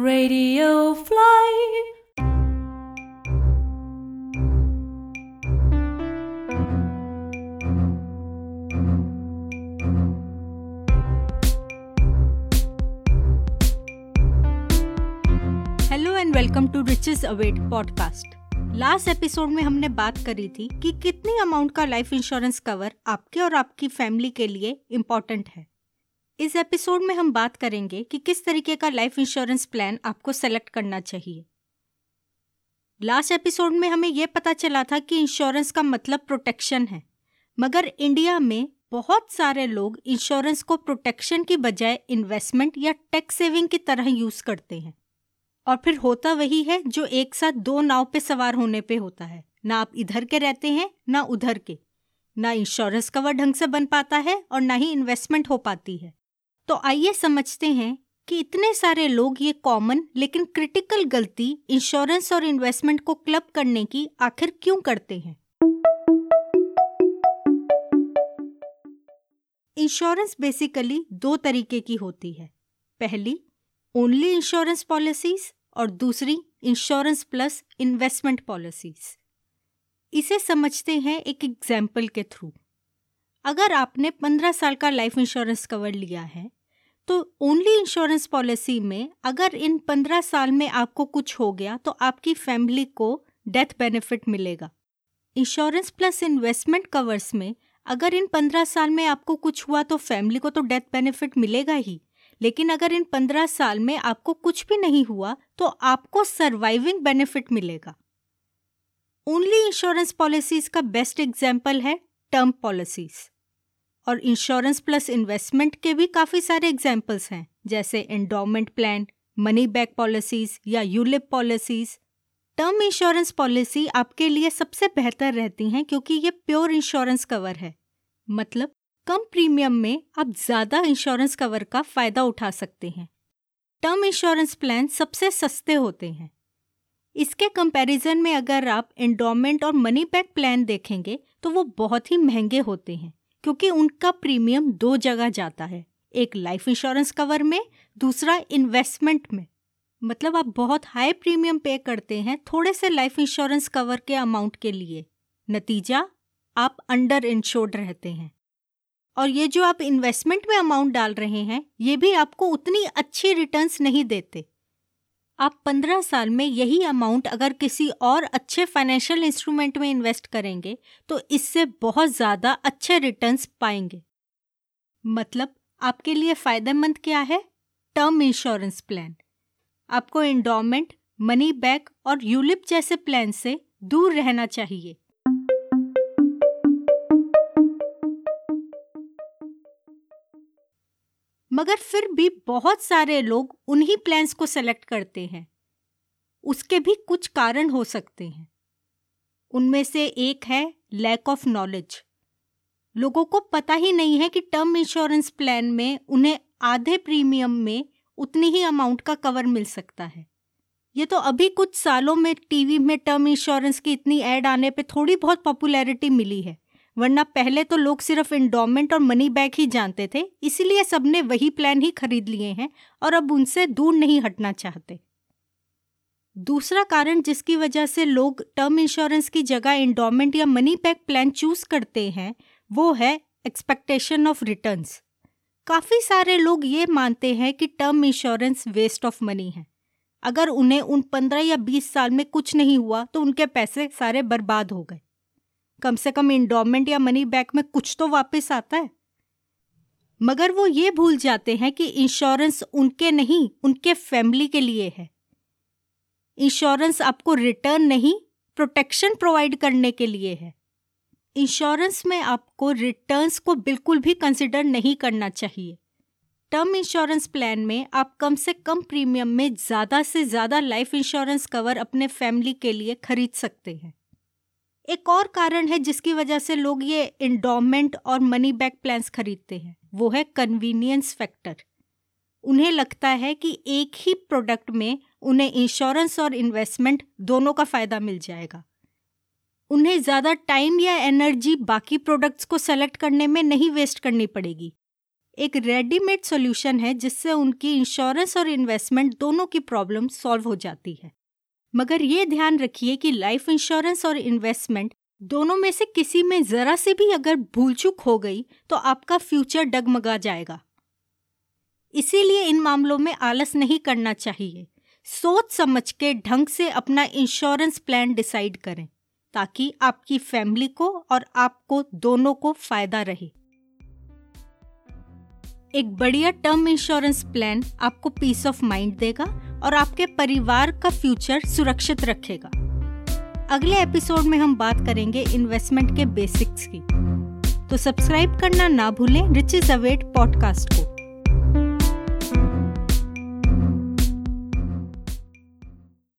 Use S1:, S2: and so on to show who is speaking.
S1: Radio Fly.
S2: Hello and welcome to riches await podcast last episode में हमने बात करी थी कि कितनी अमाउंट का लाइफ इंश्योरेंस कवर आपके और आपकी फैमिली के लिए इम्पोर्टेंट है इस एपिसोड में हम बात करेंगे कि किस तरीके का लाइफ इंश्योरेंस प्लान आपको सेलेक्ट करना चाहिए। लास्ट एपिसोड में हमें यह पता चला था कि इंश्योरेंस का मतलब प्रोटेक्शन है। मगर इंडिया में बहुत सारे लोग इंश्योरेंस को प्रोटेक्शन की बजाय इन्वेस्टमेंट या टैक्स सेविंग की तरह यूज़ करते हैं। और फिर होता वही है जो एक साथ दो नाव पे सवार होने पे होता है। ना आप इधर के रहते हैं, ना उधर के। ना इंश्योरेंस कवर ढंग से बन पाता है और ना ही इन्वेस्टमेंट हो पाती है। तो आइए समझते हैं कि इतने सारे लोग ये कॉमन लेकिन क्रिटिकल गलती इंश्योरेंस और इन्वेस्टमेंट को क्लब करने की आखिर क्यों करते हैं? इंश्योरेंस बेसिकली दो तरीके की होती है। पहली ओनली इंश्योरेंस पॉलिसीज़ और दूसरी इंश्योरेंस प्लस इन्वेस्टमेंट पॉलिसीज़ इसे समझते हैं एक एग्ज़ाम्पल के थ्रू अगर आपने 15 साल का लाइफ इंश्योरेंस कवर लिया है तो ओनली इंश्योरेंस पॉलिसी में अगर इन 15 साल में आपको कुछ हो गया तो आपकी फैमिली को डेथ बेनिफिट मिलेगा। इंश्योरेंस प्लस इन्वेस्टमेंट कवर्स में अगर इन 15 साल में आपको कुछ हुआ तो फैमिली को तो डेथ बेनिफिट मिलेगा ही। लेकिन अगर इन पंद्रह साल में आपको कुछ भी नहीं हुआ तो आपको सर्वाइविंग बेनिफिट मिलेगा। ओनली इंश्योरेंस पॉलिसीज़ का बेस्ट एग्ज़ाम्पल है टर्म पॉलिसीज़ और इंश्योरेंस प्लस इन्वेस्टमेंट के भी काफ़ी सारे एग्जाम्पल्स हैं, जैसे endowment plan money back policies या ULIP policies term insurance policy आपके लिए सबसे बेहतर रहती हैं क्योंकि ये प्योर इंश्योरेंस कवर है। मतलब कम प्रीमियम में आप ज़्यादा इंश्योरेंस कवर का फ़ायदा उठा सकते हैं। टर्म इंश्योरेंस प्लान सबसे सस्ते होते हैं। इसके कंपैरिजन में अगर आप एंडोमेंट और मनी बैक प्लान देखेंगे तो वो बहुत ही महँगे होते हैं। क्योंकि उनका प्रीमियम दो जगह जाता है, एक लाइफ इंश्योरेंस कवर में, दूसरा इन्वेस्टमेंट में। मतलब आप बहुत हाई प्रीमियम पे करते हैं थोड़े से लाइफ इंश्योरेंस कवर के अमाउंट के लिए। नतीजा, आप अंडर इंश्योर्ड रहते हैं। और ये जो आप इन्वेस्टमेंट में अमाउंट डाल रहे हैं, ये भी आपको उतनी अच्छी रिटर्न्स नहीं देते। आप पंद्रह साल में यही अमाउंट अगर किसी और अच्छे फाइनेंशियल इंस्ट्रूमेंट में इन्वेस्ट करेंगे तो इससे बहुत ज़्यादा अच्छे रिटर्न्स पाएँगे। मतलब आपके लिए फ़ायदेमंद क्या है? टर्म इंश्योरेंस प्लान आपको इंडोमेंट मनी बैक और यूलिप जैसे प्लान से दूर रहना चाहिए। मगर फिर भी बहुत सारे लोग उन्हीं प्लान्स को सेलेक्ट करते हैं। उसके भी कुछ कारण हो सकते हैं। उनमें से एक है लैक ऑफ़ नॉलेज लोगों को पता ही नहीं है कि टर्म इंश्योरेंस प्लान में उन्हें आधे प्रीमियम में उतनी ही अमाउंट का कवर मिल सकता है। ये तो अभी कुछ सालों में टीवी में टर्म इंश्योरेंस की इतनी ऐड आने पे थोड़ी बहुत पॉपुलैरिटी मिली है। वरना पहले तो लोग सिर्फ़ इंडोमेंट और मनी बैक ही जानते थे, इसीलिए सबने वही प्लान ही खरीद लिए हैं और अब उनसे दूर नहीं हटना चाहते। दूसरा कारण जिसकी वजह से लोग टर्म इंश्योरेंस की जगह इंडोमेंट या मनी बैक प्लान चूज़ करते हैं, वो है एक्सपेक्टेशन ऑफ़ रिटर्न्स काफ़ी सारे लोग ये मानते हैं कि term insurance waste of money है। अगर उन्हें उन पंद्रह या बीस साल में कुछ नहीं हुआ तो उनके पैसे सारे बर्बाद हो गए। कम से कम इंडोमेंट या मनी बैक में कुछ तो वापस आता है। मगर वो ये भूल जाते हैं कि इंश्योरेंस उनके नहीं, उनके फैमिली के लिए है। इंश्योरेंस आपको रिटर्न नहीं प्रोटेक्शन प्रोवाइड करने के लिए है। इंश्योरेंस में आपको रिटर्न्स को बिल्कुल भी कंसिडर नहीं करना चाहिए। टर्म इंश्योरेंस प्लान में आप कम से कम प्रीमियम में ज़्यादा से ज़्यादा लाइफ इंश्योरेंस कवर अपने फैमिली के लिए खरीद सकते हैं। एक और कारण है जिसकी वजह से लोग ये इंडोमेंट और मनी बैक प्लान्स खरीदते हैं। वो है कन्वीनियंस फैक्टर उन्हें लगता है कि एक ही प्रोडक्ट में उन्हें इंश्योरेंस और इन्वेस्टमेंट दोनों का फ़ायदा मिल जाएगा। उन्हें ज़्यादा टाइम या एनर्जी बाकी प्रोडक्ट्स को सेलेक्ट करने में नहीं वेस्ट करनी पड़ेगी। एक रेडीमेड सॉल्यूशन है जिससे उनकी इंश्योरेंस और इन्वेस्टमेंट दोनों की प्रॉब्लम सॉल्व हो जाती है। मगर ये ध्यान रखिए कि लाइफ इंश्योरेंस और इन्वेस्टमेंट दोनों में से किसी में ज़रा से भी अगर भूल चूक हो गई तो आपका फ्यूचर डगमगा जाएगा। इसीलिए इन मामलों में आलस नहीं करना चाहिए। सोच समझ के ढंग से अपना इंश्योरेंस प्लान डिसाइड करें, ताकि आपकी फैमिली को और आपको दोनों को फ़ायदा रहे। एक बढ़िया टर्म इंश्योरेंस प्लान आपको पीस ऑफ़ माइंड देगा और आपके परिवार का फ्यूचर सुरक्षित रखेगा। अगले एपिसोड में हम बात करेंगे इन्वेस्टमेंट के बेसिक्स की। तो सब्सक्राइब करना ना भूलें रिच इज़ अवेट पॉडकास्ट को।